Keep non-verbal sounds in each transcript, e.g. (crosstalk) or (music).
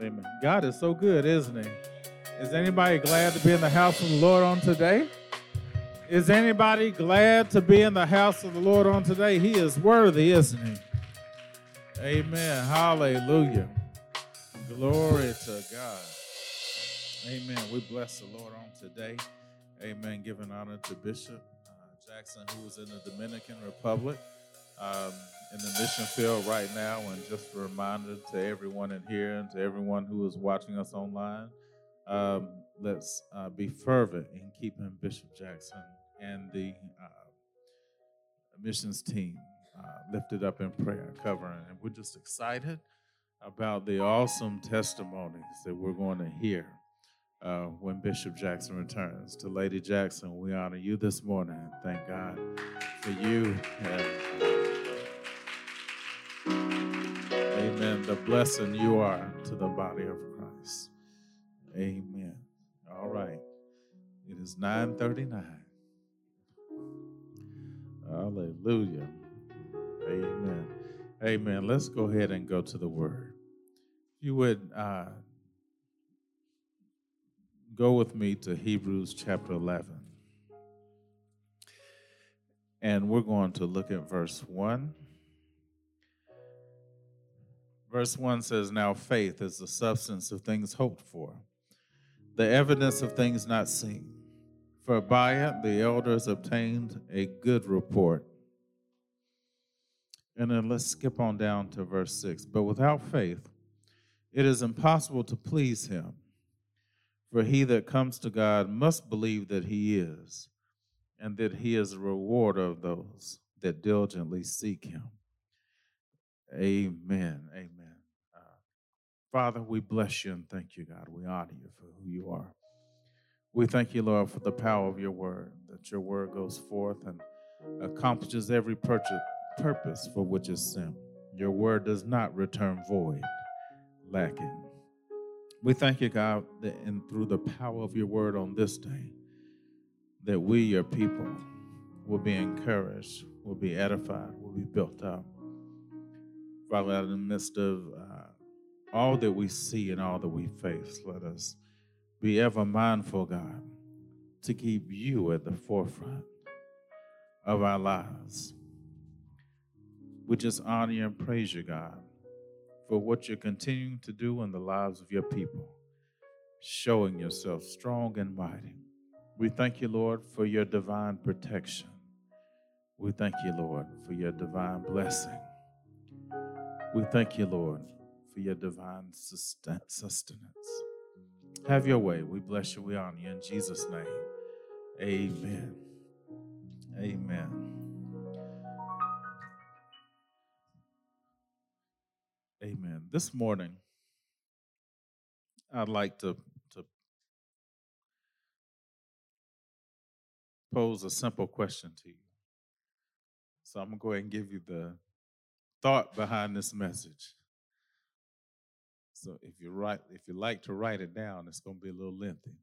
Amen. God is so good, isn't he? Is anybody glad to be in the house of the Lord on today? Is anybody glad to be in the house of the Lord on today? He is worthy, isn't he? Amen. Hallelujah. Glory to God. Amen. We bless the Lord on today. Amen. Giving honor to Bishop uh, Jackson, was in the Dominican Republic um, in the mission field right now. And just a reminder to everyone in here and to everyone who is watching us online um, let's uh, be fervent in keeping Bishop Jackson and the uh, missions team uh, lifted up in prayer, covering. And we're just excited about the awesome testimonies that we're going to hear uh, when Bishop Jackson returns. To Lady Jackson, we honor you this morning. Thank God for you. Amen. The blessing you are to the body of Christ. Amen. All right. It is 939. Hallelujah. Amen. Amen. Let's go ahead and go to the word. If you would uh, go with me to Hebrews chapter 11. And we're going to look at verse 1. Verse 1 says, Now faith is the substance of things hoped for, the evidence of things not seen. For by it the elders obtained a good report. And then let's skip on down to verse 6. But without faith, it is impossible to please him. For he that comes to God must believe that he is, and that he is a rewarder of those that diligently seek him. Amen. Amen. Father, we bless you and thank you, God. We honor you for who you are. We thank you, Lord, for the power of your word, that your word goes forth and accomplishes every purpose for which it's sent. Your word does not return void, lacking. We thank you, God, that and through the power of your word on this day, that we, your people, will be encouraged, will be edified, will be built up. Father, out in the midst of uh, all that we see and all that we face, let us be ever mindful, God, to keep you at the forefront of our lives. We just honor you and praise you, God, for what you're continuing to do in the lives of your people, showing yourself strong and mighty. We thank you, Lord, for your divine protection. We thank you, Lord, for your divine blessing. We thank you, Lord, for your divine sustenance. Have your way. We bless you. We honor you in Jesus' name. Amen. Amen. Amen. This morning, I'd like to, to pose a simple question to you. So I'm going to go ahead and give you the thought behind this message. So if you write, if you like to write it down, it's going to be a little lengthy. It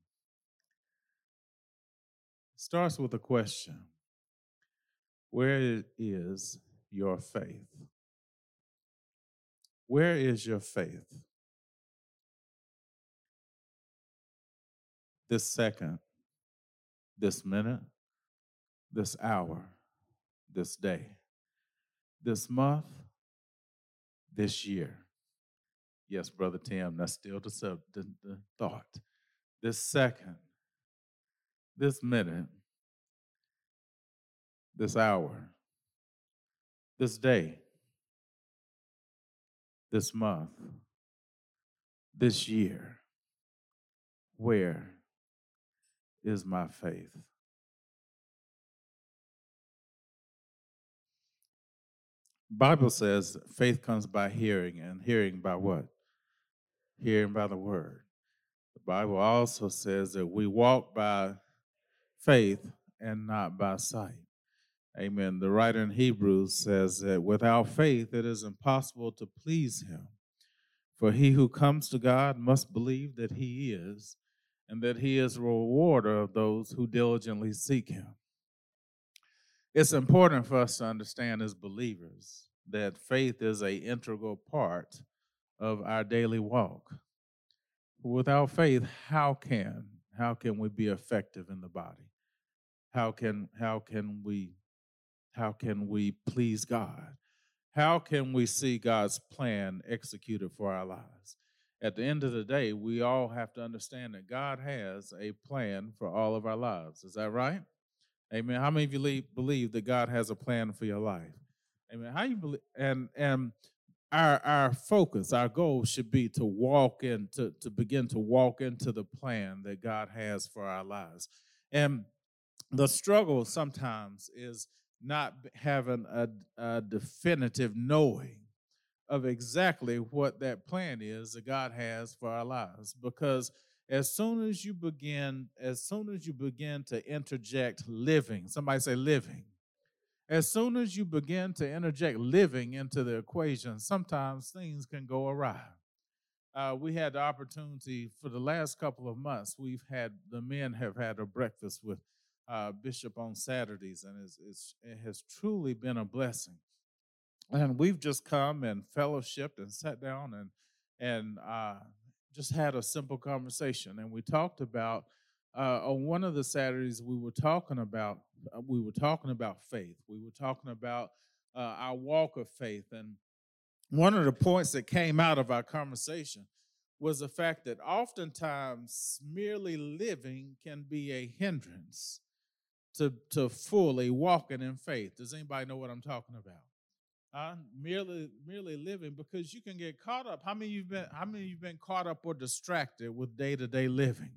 starts with a question. Where is your faith? Where is your faith? This second, this minute, this hour, this day, this month, this year. Yes, Brother Tim, that's still the, sub, the, the thought. This second, this minute, this hour, this day, this month, this year, where is my faith? Bible says faith comes by hearing, and hearing by what? Hearing by the word. The Bible also says that we walk by faith and not by sight. Amen. The writer in Hebrews says that without faith it is impossible to please him. For he who comes to God must believe that he is, and that he is a rewarder of those who diligently seek him. It's important for us to understand as believers that faith is a integral part of our daily walk. Without faith, how can how can we be effective in the body? How can how can we how can we please God? How can we see God's plan executed for our lives? At the end of the day, we all have to understand that God has a plan for all of our lives. Is that right? Amen. How many of you believe that God has a plan for your life? Amen. How you believe? And and our our focus, our goal should be to walk in to, to begin to walk into the plan that God has for our lives. And the struggle sometimes is not having a, a definitive knowing of exactly what that plan is that God has for our lives. Because as soon as you begin, as soon as you begin to interject living, somebody say living. As soon as you begin to interject living into the equation, sometimes things can go awry. Uh, we had the opportunity for the last couple of months. We've had the men have had a breakfast with uh, Bishop on Saturdays, and it's, it's, it has truly been a blessing. And we've just come and fellowshipped and sat down and and uh, just had a simple conversation. And we talked about uh, on one of the Saturdays we were talking about we were talking about faith. We were talking about uh, our walk of faith, and one of the points that came out of our conversation was the fact that oftentimes merely living can be a hindrance to, to fully walking in faith. Does anybody know what I'm talking about? Uh, merely merely living because you can get caught up. How many you've been how many you've been caught up or distracted with day-to-day living?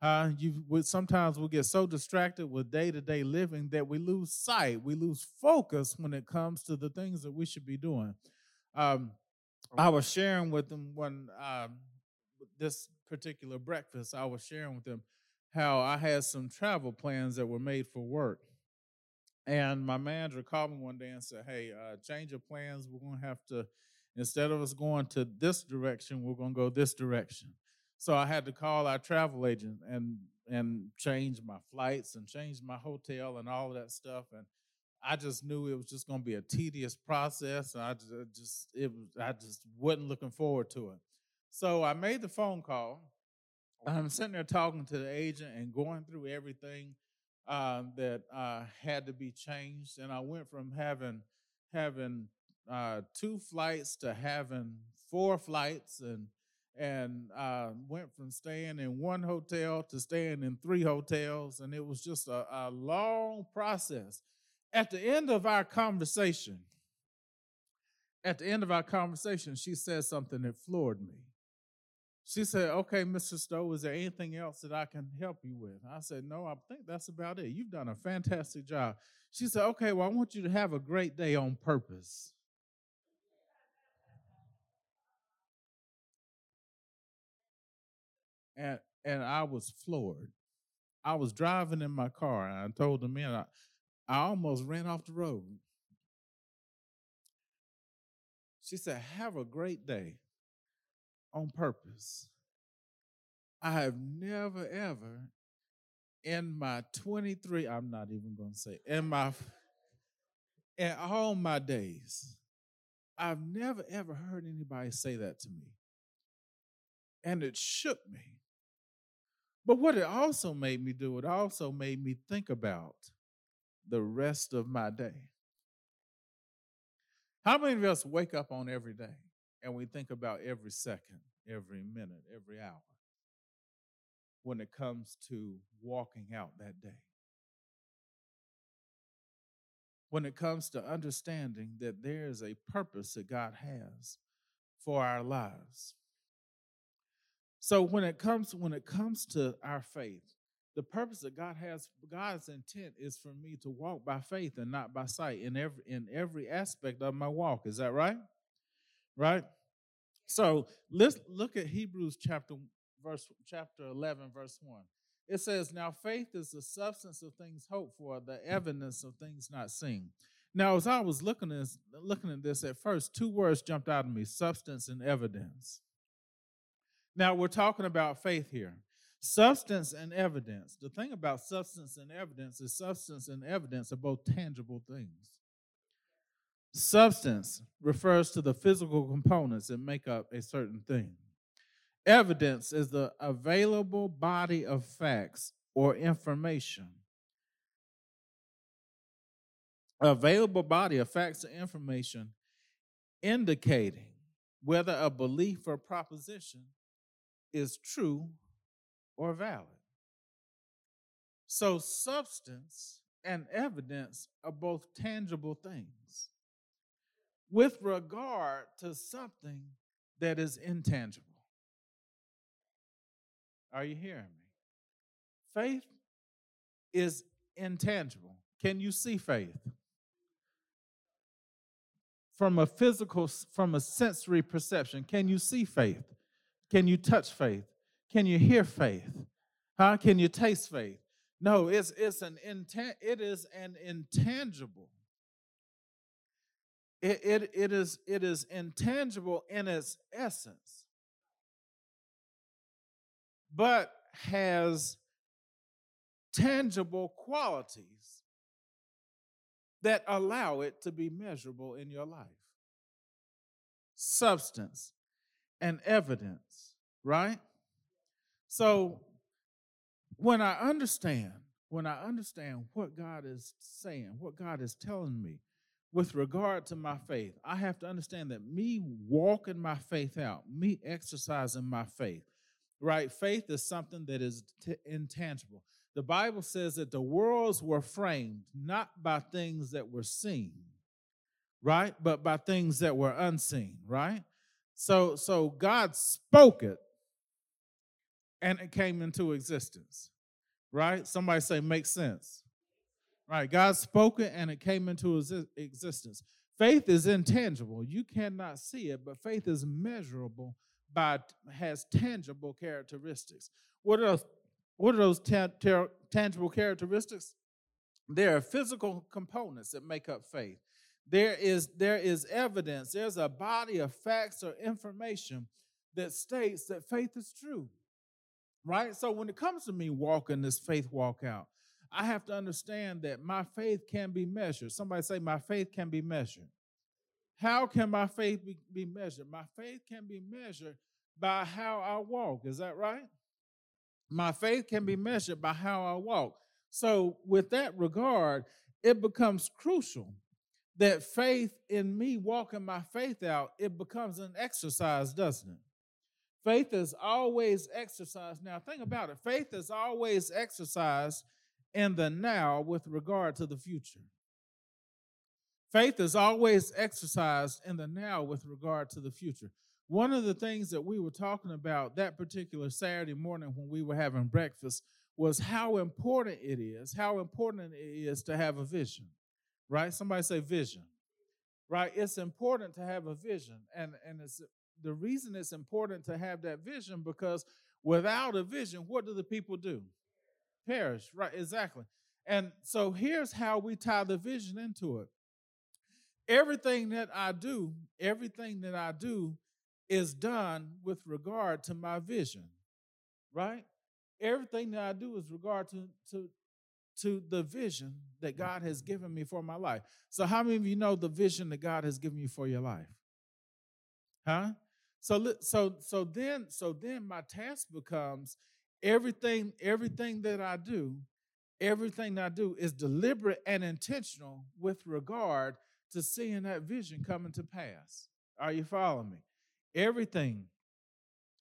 Uh, you would sometimes we get so distracted with day-to-day living that we lose sight, we lose focus when it comes to the things that we should be doing. Um, I was sharing with them when um, this particular breakfast, I was sharing with them how I had some travel plans that were made for work. And my manager called me one day and said, Hey, uh, change of plans. We're going to have to, instead of us going to this direction, we're going to go this direction. So I had to call our travel agent and and change my flights and change my hotel and all of that stuff. And I just knew it was just going to be a tedious process. And I just, it was, I just wasn't looking forward to it. So I made the phone call I'm sitting there talking to the agent and going through everything uh, that uh, had to be changed, and I went from having having uh, two flights to having four flights, and and uh, went from staying in one hotel to staying in three hotels, and it was just a, a long process. At the end of our conversation, at the end of our conversation, she said something that floored me. She said, Okay, Mr. Stowe, is there anything else that I can help you with? I said, No, I think that's about it. You've done a fantastic job. She said, Okay, well, I want you to have a great day on purpose. And, and I was floored. I was driving in my car and I told the man I, I almost ran off the road. She said, Have a great day on purpose. I have never, ever in my 23, I'm not even going to say, in my, in all my days, I've never, ever heard anybody say that to me. And it shook me. But what it also made me do, it also made me think about the rest of my day. How many of us wake up on every day? and we think about every second, every minute, every hour when it comes to walking out that day. When it comes to understanding that there is a purpose that God has for our lives. So when it comes when it comes to our faith, the purpose that God has, God's intent is for me to walk by faith and not by sight in every in every aspect of my walk. Is that right? right? So let's look at Hebrews chapter verse chapter 11 verse 1. It says, "Now faith is the substance of things hoped for, the evidence of things not seen." Now, as I was looking at this, looking at this at first, two words jumped out at me: substance and evidence. Now we're talking about faith here. Substance and evidence. The thing about substance and evidence is substance and evidence are both tangible things. Substance refers to the physical components that make up a certain thing. Evidence is the available body of facts or information. Available body of facts or information indicating whether a belief or proposition is true or valid. So, substance and evidence are both tangible things with regard to something that is intangible. Are you hearing me? Faith is intangible. Can you see faith? From a physical, from a sensory perception, can you see faith? Can you touch faith? Can you hear faith? Huh? Can you taste faith? No, it's it's an intan- it is an intangible. It, it, it is it is intangible in its essence, but has tangible qualities that allow it to be measurable in your life. Substance and evidence, right? So when I understand, when I understand what God is saying, what God is telling me with regard to my faith, I have to understand that me walking my faith out, me exercising my faith, right? Faith is something that is t- intangible. The Bible says that the worlds were framed not by things that were seen, right? But by things that were unseen, right? So so God spoke it and it came into existence. Right? Somebody say, makes sense. Right? God spoke it and it came into existence. Faith is intangible. You cannot see it, but faith is measurable by has tangible characteristics. What are those, what are those ta- ta- tangible characteristics? There are physical components that make up faith. There is there is evidence. There's a body of facts or information that states that faith is true right? So when it comes to me walking this faith walk out, I have to understand that my faith can be measured. Somebody say, My faith can be measured. How can my faith be, be measured? My faith can be measured by how I walk. Is that right? My faith can be measured by how I walk. So, with that regard, it becomes crucial that faith in me walking my faith out, it becomes an exercise, doesn't it? Faith is always exercised. Now, think about it. Faith is always exercised in the now with regard to the future. Faith is always exercised in the now with regard to the future. One of the things that we were talking about that particular Saturday morning when we were having breakfast was how important it is, how important it is to have a vision, right? Somebody say vision, right? It's important to have a vision, and, and it's the reason it's important to have that vision because without a vision, what do the people do? Perish, right? Exactly. And so here's how we tie the vision into it. Everything that I do, everything that I do is done with regard to my vision, right? Everything that I do is regard to, to, to the vision that God has given me for my life. So, how many of you know the vision that God has given you for your life? Huh? So so so then so then my task becomes everything everything that I do, everything that I do is deliberate and intentional with regard to seeing that vision coming to pass. Are you following me? Everything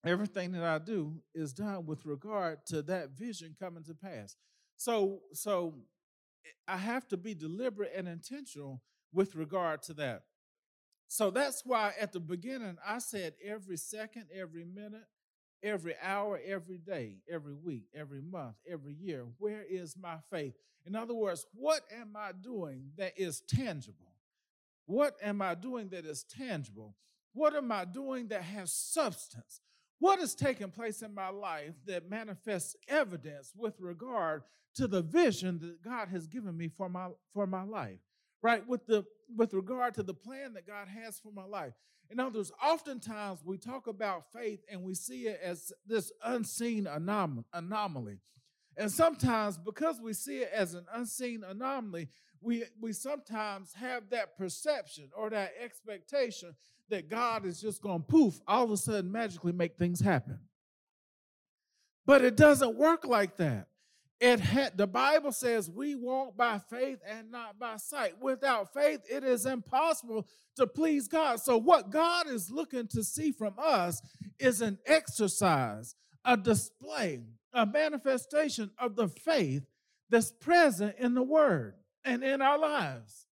everything that I do is done with regard to that vision coming to pass. So so eh, I have to be deliberate and intentional with regard to that. So that's why at the beginning I said every second, every minute, every hour, every day, every week, every month, every year, where is my faith? In other words, what am I doing that is tangible? What am I doing that is tangible? What am I doing that has substance? What is taking place in my life that manifests evidence with regard to the vision that God has given me for my for my life? Right? With the with regard to the plan that God has for my life. In other words, oftentimes we talk about faith and we see it as this unseen anom- anomaly. And sometimes, because we see it as an unseen anomaly, we, we sometimes have that perception or that expectation that God is just going to poof, all of a sudden magically make things happen. But it doesn't work like that. It had the Bible says we walk by faith and not by sight. Without faith, it is impossible to please God. So, what God is looking to see from us is an exercise, a display, a manifestation of the faith that's present in the Word and in our lives.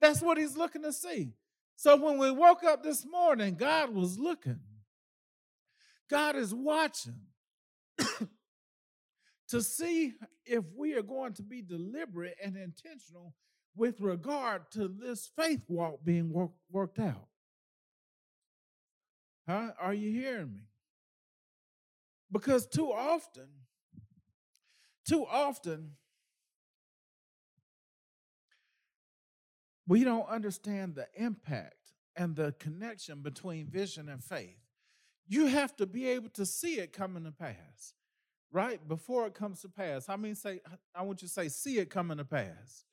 That's what He's looking to see. So, when we woke up this morning, God was looking, God is watching. to see if we are going to be deliberate and intentional with regard to this faith walk being work, worked out. Huh? Are you hearing me? Because too often, too often, we don't understand the impact and the connection between vision and faith. You have to be able to see it coming to pass right before it comes to pass. How many say, I want you to say, see it coming to pass?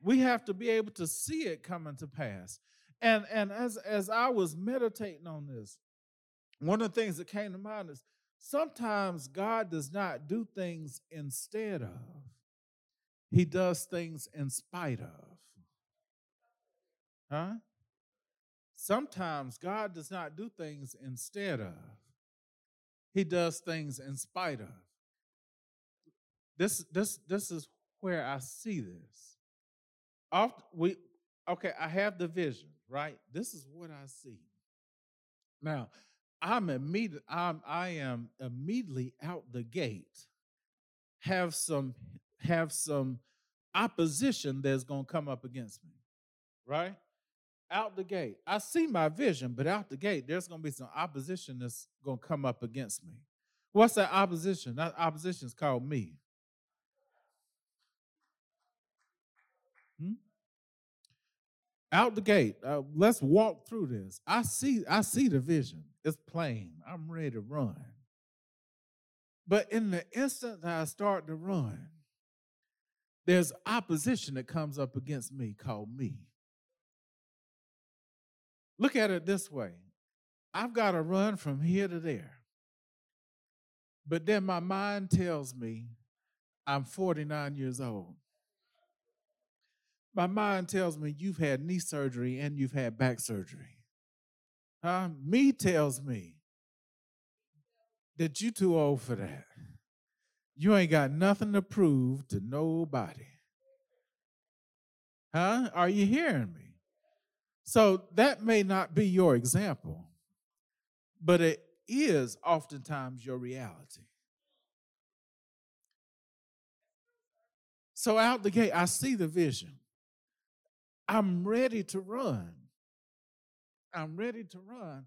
We have to be able to see it coming to pass. And, and as, as I was meditating on this, one of the things that came to mind is sometimes God does not do things instead of, He does things in spite of. Huh? Sometimes God does not do things instead of, he does things in spite of. This, this, this is where I see this. Often we, okay, I have the vision, right? This is what I see. Now, I'm immediate, I'm, I am immediately out the gate, have some, have some opposition that's gonna come up against me, right? Out the gate. I see my vision, but out the gate, there's going to be some opposition that's going to come up against me. What's that opposition? That opposition is called me. Hmm? Out the gate. Uh, let's walk through this. I see. I see the vision. It's plain. I'm ready to run. But in the instant that I start to run, there's opposition that comes up against me called me. Look at it this way I've got to run from here to there. But then my mind tells me I'm 49 years old. My mind tells me you've had knee surgery and you've had back surgery. Huh? Me tells me that you too old for that. You ain't got nothing to prove to nobody. Huh? Are you hearing me? So that may not be your example, but it is oftentimes your reality. So out the gate, I see the vision. I'm ready to run. I'm ready to run.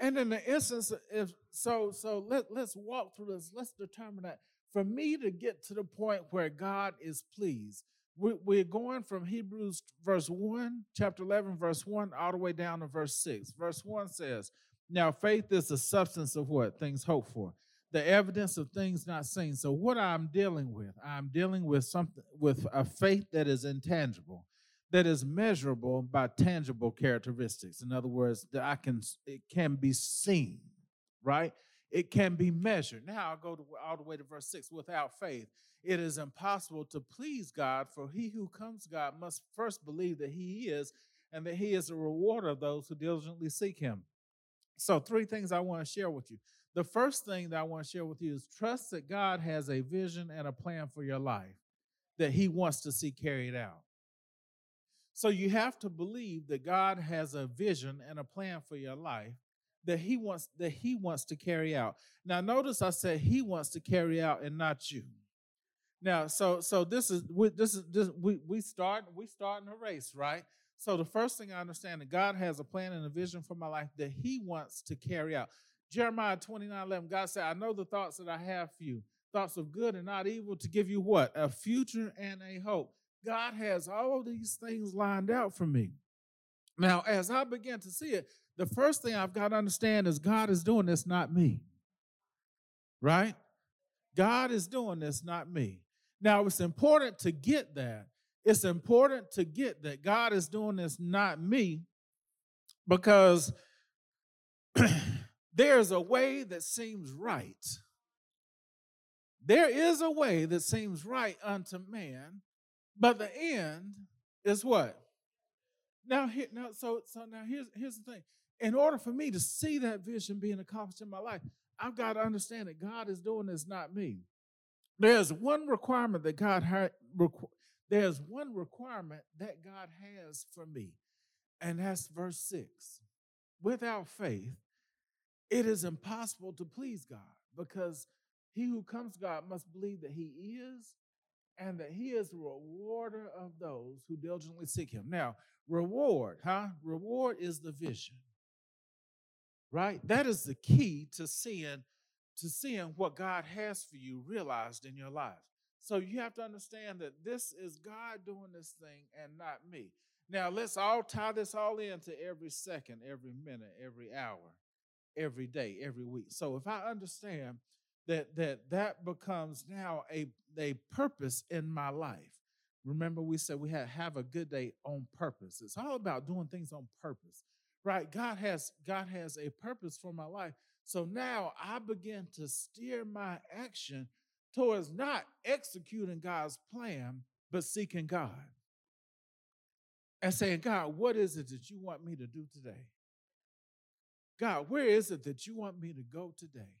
And in the instance, if so, so let, let's walk through this. Let's determine that. For me to get to the point where God is pleased, we're going from Hebrews verse 1, chapter 11, verse 1, all the way down to verse 6. Verse 1 says, Now faith is the substance of what? Things hoped for, the evidence of things not seen. So, what I'm dealing with, I'm dealing with something with a faith that is intangible, that is measurable by tangible characteristics. In other words, that I can it can be seen, right? It can be measured. Now I'll go to, all the way to verse 6. Without faith, it is impossible to please God, for he who comes God must first believe that he is and that he is a rewarder of those who diligently seek him. So, three things I want to share with you. The first thing that I want to share with you is trust that God has a vision and a plan for your life that he wants to see carried out. So, you have to believe that God has a vision and a plan for your life that he wants that he wants to carry out. Now notice I said he wants to carry out and not you. Now, so so this is we, this is this we we start we starting a race, right? So the first thing I understand that God has a plan and a vision for my life that He wants to carry out. Jeremiah 29 11, God said, I know the thoughts that I have for you, thoughts of good and not evil, to give you what? A future and a hope. God has all these things lined out for me. Now, as I begin to see it, the first thing I've got to understand is God is doing this, not me. Right? God is doing this, not me. Now, it's important to get that. It's important to get that God is doing this, not me, because (clears throat) there's a way that seems right. There is a way that seems right unto man, but the end is what? Now, here, now, so, so now here's here's the thing. In order for me to see that vision being accomplished in my life, I've got to understand that God is doing this, not me. There's one requirement that God had. Requ- there's one requirement that God has for me, and that's verse six. Without faith, it is impossible to please God because he who comes to God must believe that He is and that He is a rewarder of those who diligently seek Him. Now, reward, huh? Reward is the vision, right? That is the key to seeing to seeing what God has for you realized in your life. So you have to understand that this is God doing this thing and not me. Now let's all tie this all into every second, every minute, every hour, every day, every week. So if I understand that that that becomes now a a purpose in my life. Remember, we said we had have a good day on purpose. It's all about doing things on purpose, right? God has God has a purpose for my life. So now I begin to steer my action towards not executing God's plan, but seeking God and saying, God, what is it that you want me to do today? God, where is it that you want me to go today?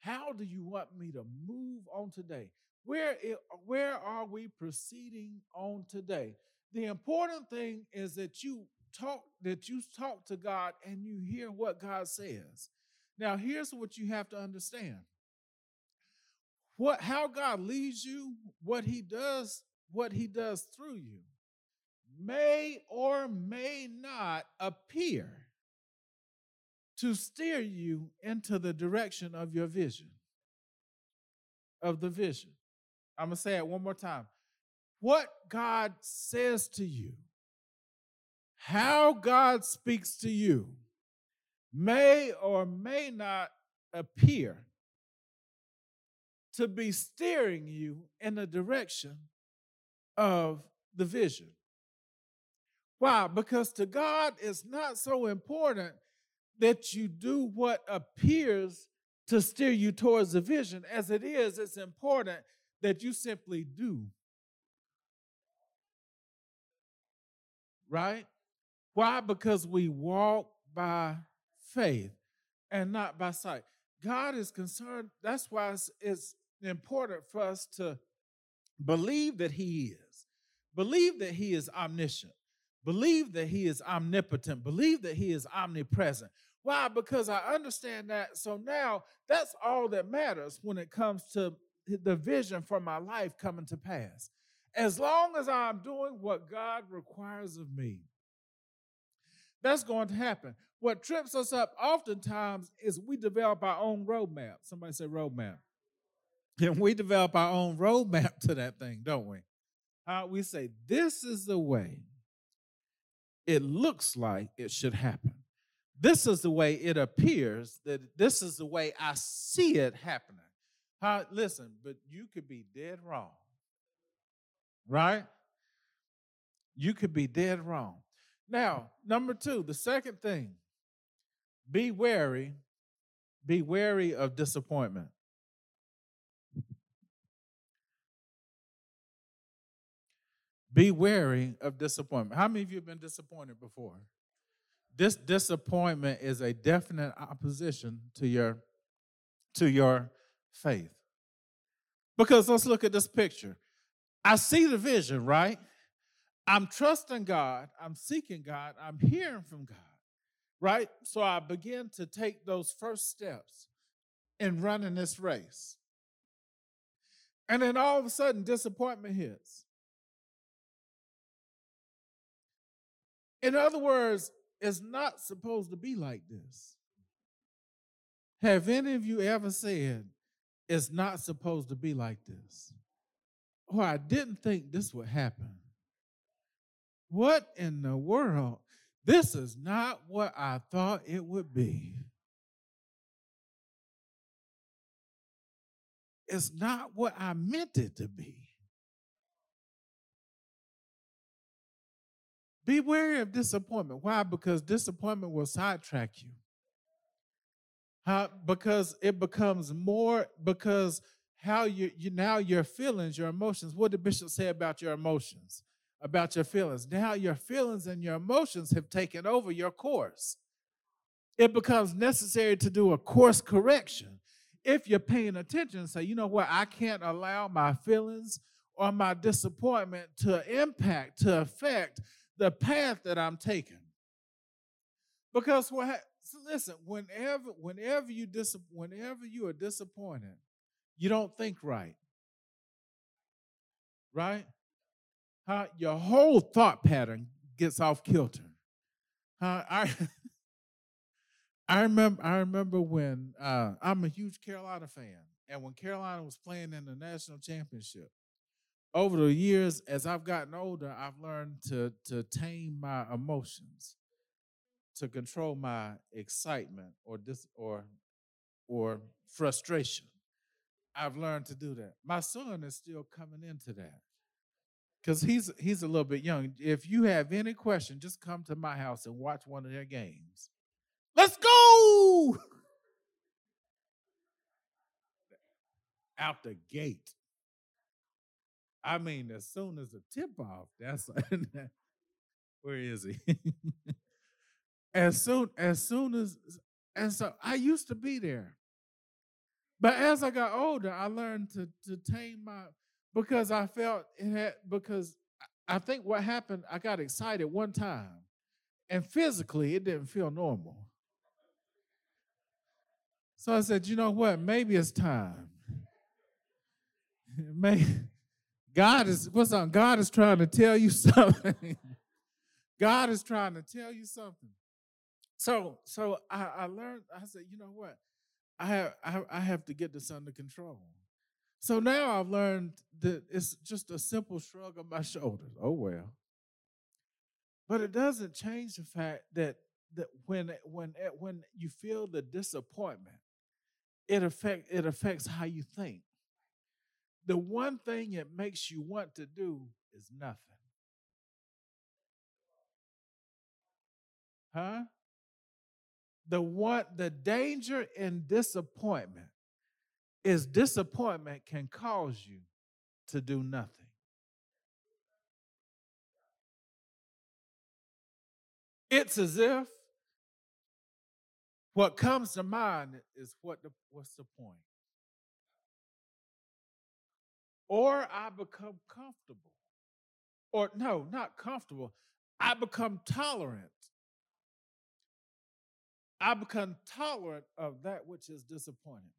How do you want me to move on today? Where, where are we proceeding on today? The important thing is that you talk that you talk to God and you hear what God says. Now, here's what you have to understand. What how God leads you, what he does, what he does through you may or may not appear to steer you into the direction of your vision, of the vision. I'm going to say it one more time. What God says to you, how God speaks to you, may or may not appear to be steering you in the direction of the vision. Why? Because to God, it's not so important that you do what appears to steer you towards the vision. As it is, it's important that you simply do. Right? Why? Because we walk by faith and not by sight. God is concerned. That's why it's, it's important for us to believe that He is, believe that He is omniscient, believe that He is omnipotent, believe that He is omnipresent. Why? Because I understand that. So now that's all that matters when it comes to the vision for my life coming to pass. As long as I'm doing what God requires of me, that's going to happen. What trips us up oftentimes is we develop our own roadmap. Somebody say roadmap. (laughs) And we develop our own roadmap to that thing, don't we? Uh, we say, this is the way it looks like it should happen. This is the way it appears that this is the way I see it happening. How, listen, but you could be dead wrong. Right? You could be dead wrong. Now, number two, the second thing, be wary, be wary of disappointment. Be wary of disappointment. How many of you have been disappointed before? This disappointment is a definite opposition to your to your faith. Because let's look at this picture. I see the vision, right? I'm trusting God, I'm seeking God, I'm hearing from God, right? So I begin to take those first steps in running this race. And then all of a sudden, disappointment hits. In other words, it's not supposed to be like this. Have any of you ever said it's not supposed to be like this? Or I didn't think this would happen. What in the world? This is not what I thought it would be. It's not what I meant it to be. Be wary of disappointment. Why? Because disappointment will sidetrack you. How? Because it becomes more, because how you, you now your feelings, your emotions. What did Bishop say about your emotions? About your feelings. Now your feelings and your emotions have taken over your course. It becomes necessary to do a course correction. If you're paying attention, say, you know what, I can't allow my feelings or my disappointment to impact, to affect the path that I'm taking. Because what listen, whenever whenever you dis, whenever you are disappointed, you don't think right. Right? Huh? Your whole thought pattern gets off kilter. Huh? I (laughs) I remember I remember when uh, I'm a huge Carolina fan, and when Carolina was playing in the national championship, over the years, as I've gotten older, I've learned to to tame my emotions, to control my excitement or dis or or frustration. I've learned to do that. My son is still coming into that. Cause he's he's a little bit young. If you have any question, just come to my house and watch one of their games. Let's go! (laughs) Out the gate. I mean, as soon as the tip off, that's (laughs) where is he? (laughs) as soon as soon as and so I used to be there. But as I got older, I learned to to tame my because I felt it had because I think what happened, I got excited one time, and physically it didn't feel normal. So I said, you know what? Maybe it's time. (laughs) Maybe God is what's on? God is trying to tell you (laughs) something. God is trying to tell you something. So, so I, I learned. I said, you know what? I have I, I have to get this under control. So now I've learned that it's just a simple shrug of my (laughs) shoulders. Oh well. But it doesn't change the fact that that when when when you feel the disappointment, it affect it affects how you think the one thing it makes you want to do is nothing. Huh? The one the danger in disappointment is disappointment can cause you to do nothing. It's as if what comes to mind is what the, what's the point? Or I become comfortable. Or, no, not comfortable. I become tolerant. I become tolerant of that which has disappointed me.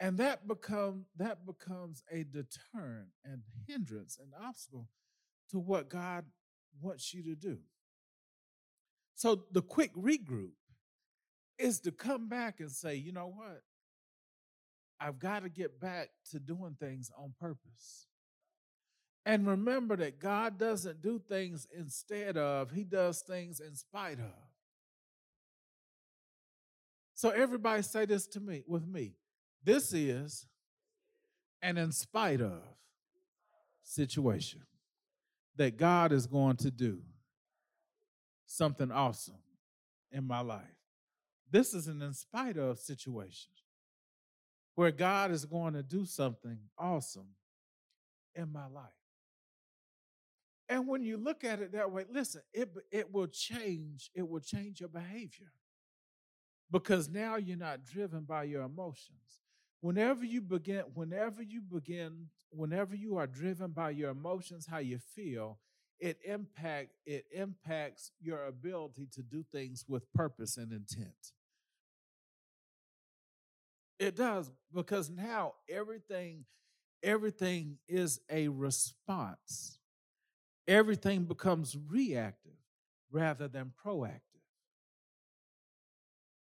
And that become that becomes a deterrent and hindrance and obstacle to what God wants you to do. So the quick regroup is to come back and say, you know what? I've got to get back to doing things on purpose. And remember that God doesn't do things instead of, He does things in spite of. So everybody say this to me with me. This is an in spite of situation that God is going to do something awesome in my life. This is an in spite of situation where God is going to do something awesome in my life. And when you look at it that way, listen, it, it will change, it will change your behavior. Because now you're not driven by your emotions. Whenever you begin, whenever you begin, whenever you are driven by your emotions, how you feel, it impact it impacts your ability to do things with purpose and intent. It does because now everything everything is a response everything becomes reactive rather than proactive.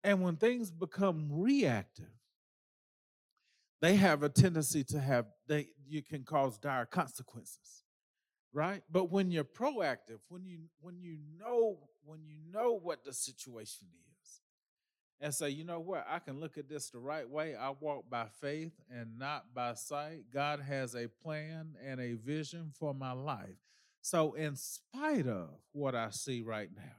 And when things become reactive, they have a tendency to have they you can cause dire consequences right but when you're proactive when you when you know when you know what the situation is and say you know what i can look at this the right way i walk by faith and not by sight god has a plan and a vision for my life so in spite of what i see right now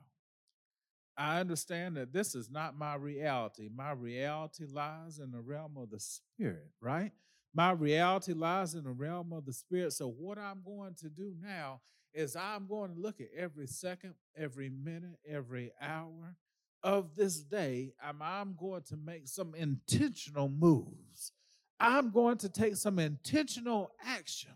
I understand that this is not my reality. My reality lies in the realm of the spirit, right? My reality lies in the realm of the spirit. So, what I'm going to do now is I'm going to look at every second, every minute, every hour of this day. I'm, I'm going to make some intentional moves. I'm going to take some intentional action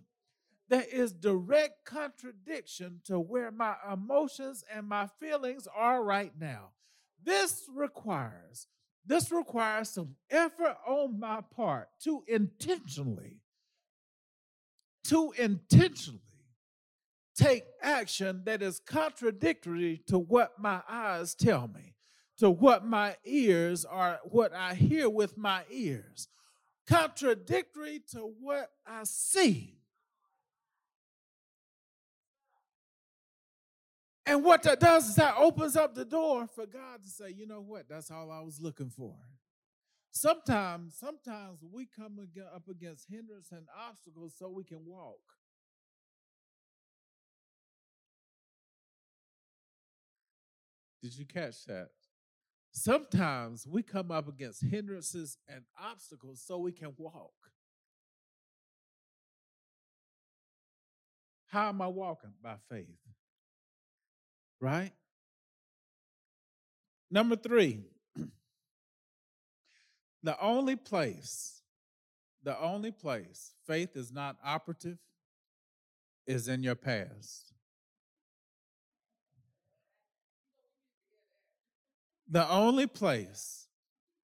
that is direct contradiction to where my emotions and my feelings are right now. This requires this requires some effort on my part to intentionally to intentionally take action that is contradictory to what my eyes tell me, to what my ears are, what I hear with my ears, contradictory to what I see And what that does is that opens up the door for God to say, you know what, that's all I was looking for. Sometimes, sometimes we come up against hindrance and obstacles so we can walk. Did you catch that? Sometimes we come up against hindrances and obstacles so we can walk. How am I walking? By faith right? Number three, (clears throat) the only place, the only place faith is not operative is in your past. The only place,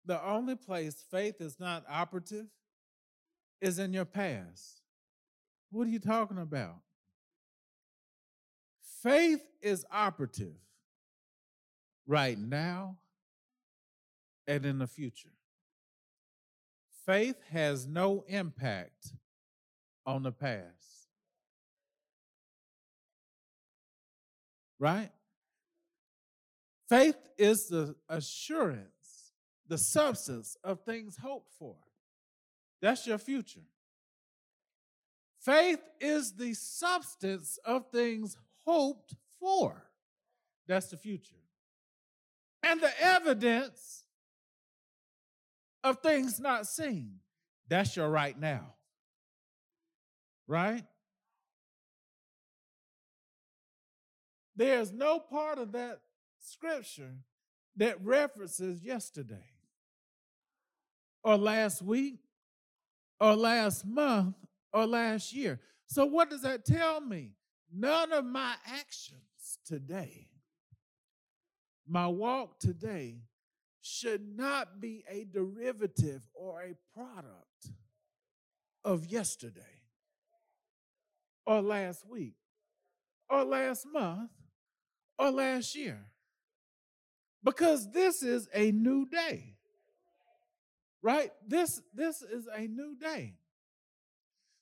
the only place faith is not operative is in your past. What are you talking about? Faith is operative right now and in the future. Faith has no impact on the past. Right? Faith is the assurance, the substance of things hoped for. That's your future. Faith is the substance of things hoped for. That's the future. And the evidence of things not seen. That's your right now. Right? There's no part of that scripture that references yesterday or last week or last month or last year. So, what does that tell me? None of my actions today, my walk today, should not be a derivative or a product of yesterday or last week or last month or last year. Because this is a new day. Right? This this is a new day.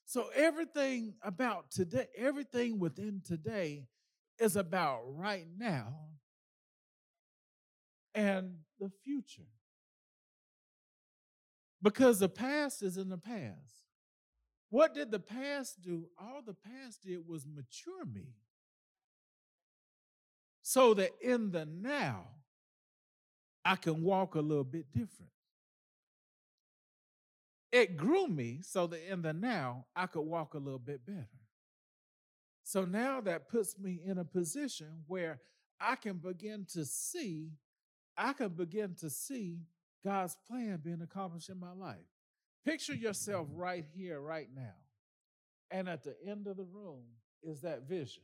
So everything about today, everything within today is about right now and the future. Because the past is in the past. What did the past do? All the past did was mature me. So that in the now, I can walk a little bit different it grew me so that in the now I could walk a little bit better. So now that puts me in a position where I can begin to see, I can begin to see God's plan being accomplished in my life. Picture yourself right here, right now. And at the end of the room is that vision.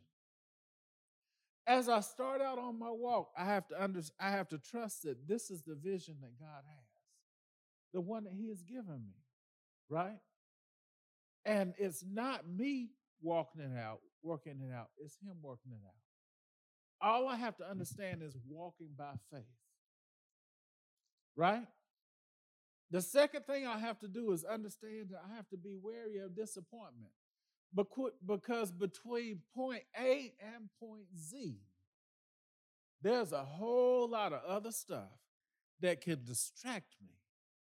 As I start out on my walk, I have to under, I have to trust that this is the vision that God has, the one that He has given me right? And it's not me walking it out, working it out, it's Him working it out. All I have to mm. understand is walking by faith. Right? The second thing I have to do is understand that I have to be wary of disappointment. Because between point A and point Z, there's a whole lot of other stuff that can distract me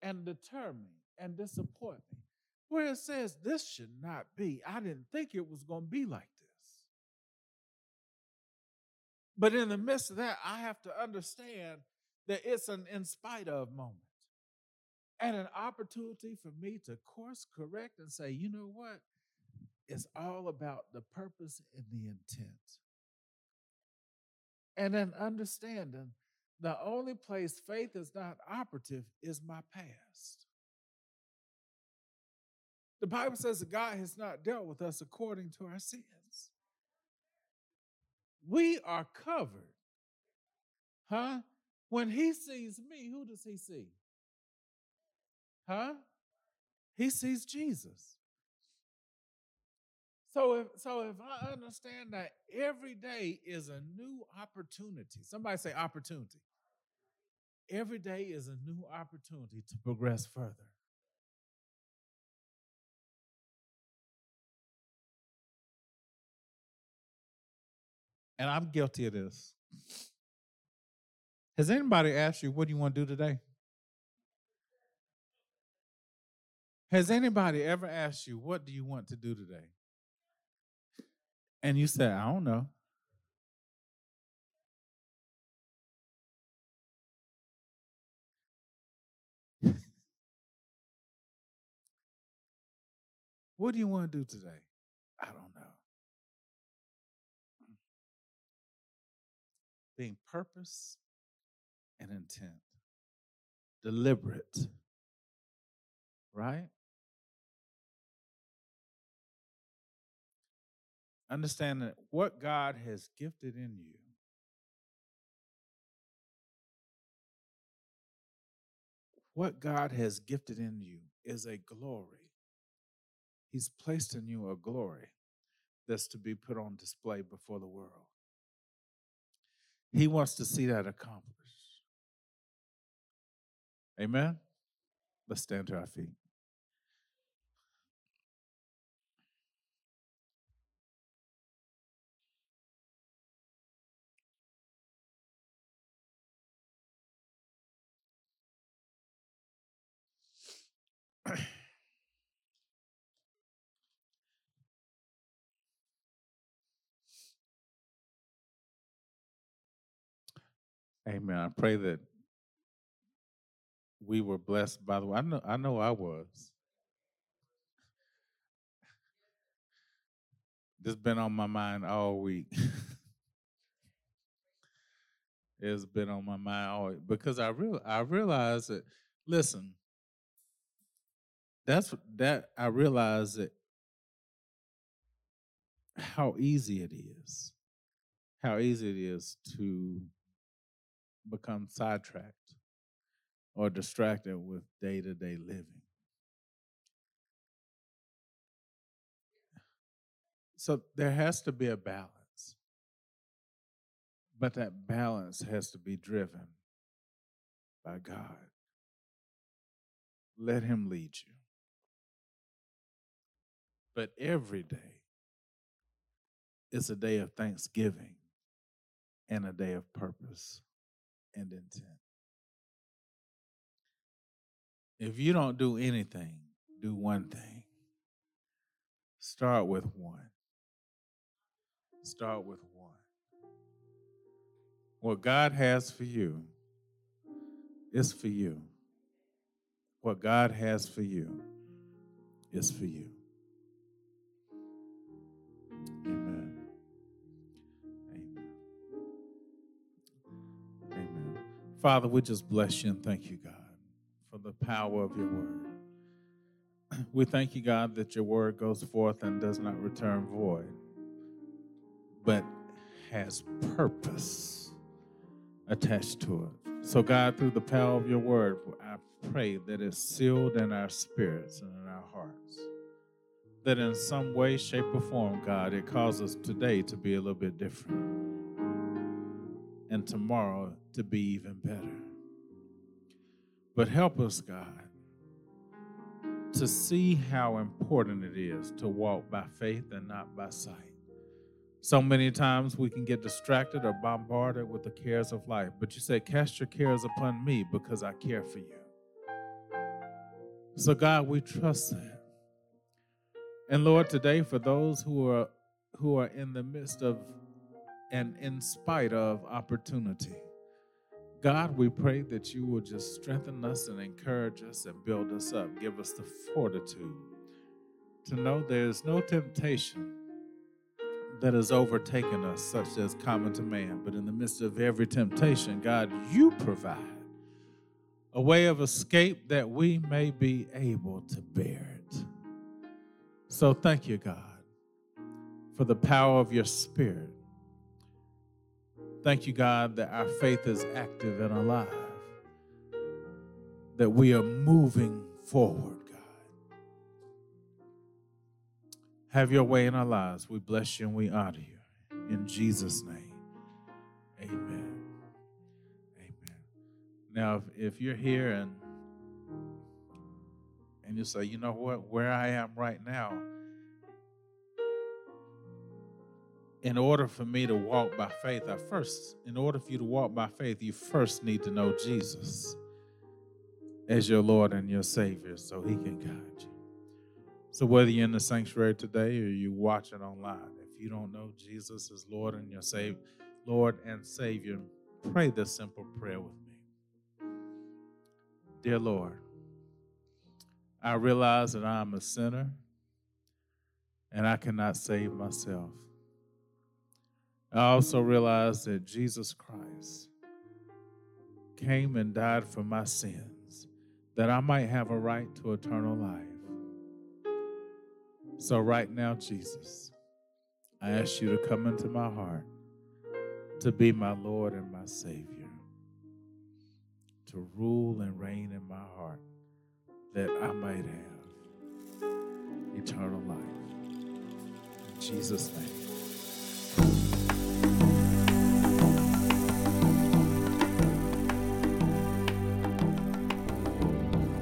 and deter me and disappoint me. Where it says, This should not be. I didn't think it was going to be like this. But in the midst of that, I have to understand that it's an in spite of moment and an opportunity for me to course correct and say, you know what? It's all about the purpose and the intent. And then understanding the only place faith is not operative is my past. The Bible says that God has not dealt with us according to our sins. We are covered. Huh? When he sees me, who does he see? Huh? He sees Jesus. So if so if I understand that every day is a new opportunity. Somebody say opportunity. Every day is a new opportunity to progress further. And I'm guilty of this. Has anybody asked you, what do you want to do today? Has anybody ever asked you, what do you want to do today? And you said, I don't know. what do you want to do today? I don't know. Being purpose and intent, deliberate, right? Understand that what God has gifted in you what God has gifted in you is a glory. He's placed in you a glory that's to be put on display before the world. He wants to see that accomplished. Amen? Let's stand to our feet. Amen. I pray that we were blessed by the way. I know I know I was. This been on my mind all week. (laughs) it's been on my mind all week because I real I realized that listen, that's that I realized that how easy it is. How easy it is to become sidetracked or distracted with day to day living. So there has to be a balance, but that balance has to be driven by God. Let Him lead you. But every day is a day of thanksgiving and a day of purpose and intent. If you don't do anything, do one thing. Start with one. Start with one. What God has for you is for you. What God has for you is for you. Father, we just bless you and thank you, God, for the power of your word. (clears throat) We thank you, God, that your word goes forth and does not return void, but has purpose attached to it. So, God, through the power of your word, I pray that it's sealed in our spirits and in our hearts. that in some way, shape, or form, God, it causes today to be a little bit different and tomorrow to be even better. But help us, God, to see how important it is to walk by faith and not by sight. So many times we can get distracted or bombarded with the cares of life. But you say, Cast your cares upon me because I care for you. So, God, we trust that. And Lord, today, for those who are who are in the midst of and in spite of opportunity, God, we pray that you will just strengthen us and encourage us and build us up. Give us the fortitude to know there is no temptation that has overtaken us, such as common to man. But in the midst of every temptation, God, you provide a way of escape that we may be able to bear it. So thank you, God, for the power of your Spirit. Thank you, God, that our faith is active and alive, that we are moving forward. God. Have your way in our lives. We bless you and we honor you. In Jesus' name, amen. Amen. Now, if, if you're here and and you say, you know what, where I am right now, in order for me to walk by faith, I first, in order for you to walk by faith, you first need to know Jesus as your Lord and your Savior so he can guide you. So, whether you're in the sanctuary today or you watch it online, if you don't know Jesus as Lord and your Savior, Lord and Savior, pray this simple prayer with me. Dear Lord, I realize that I'm a sinner and I cannot save myself. I also realized that Jesus Christ came and died for my sins, that I might have a right to eternal life. So, right now, Jesus, I ask you to come into my heart to be my Lord and my Savior, to rule and reign in my heart that I might have eternal life. In Jesus' name.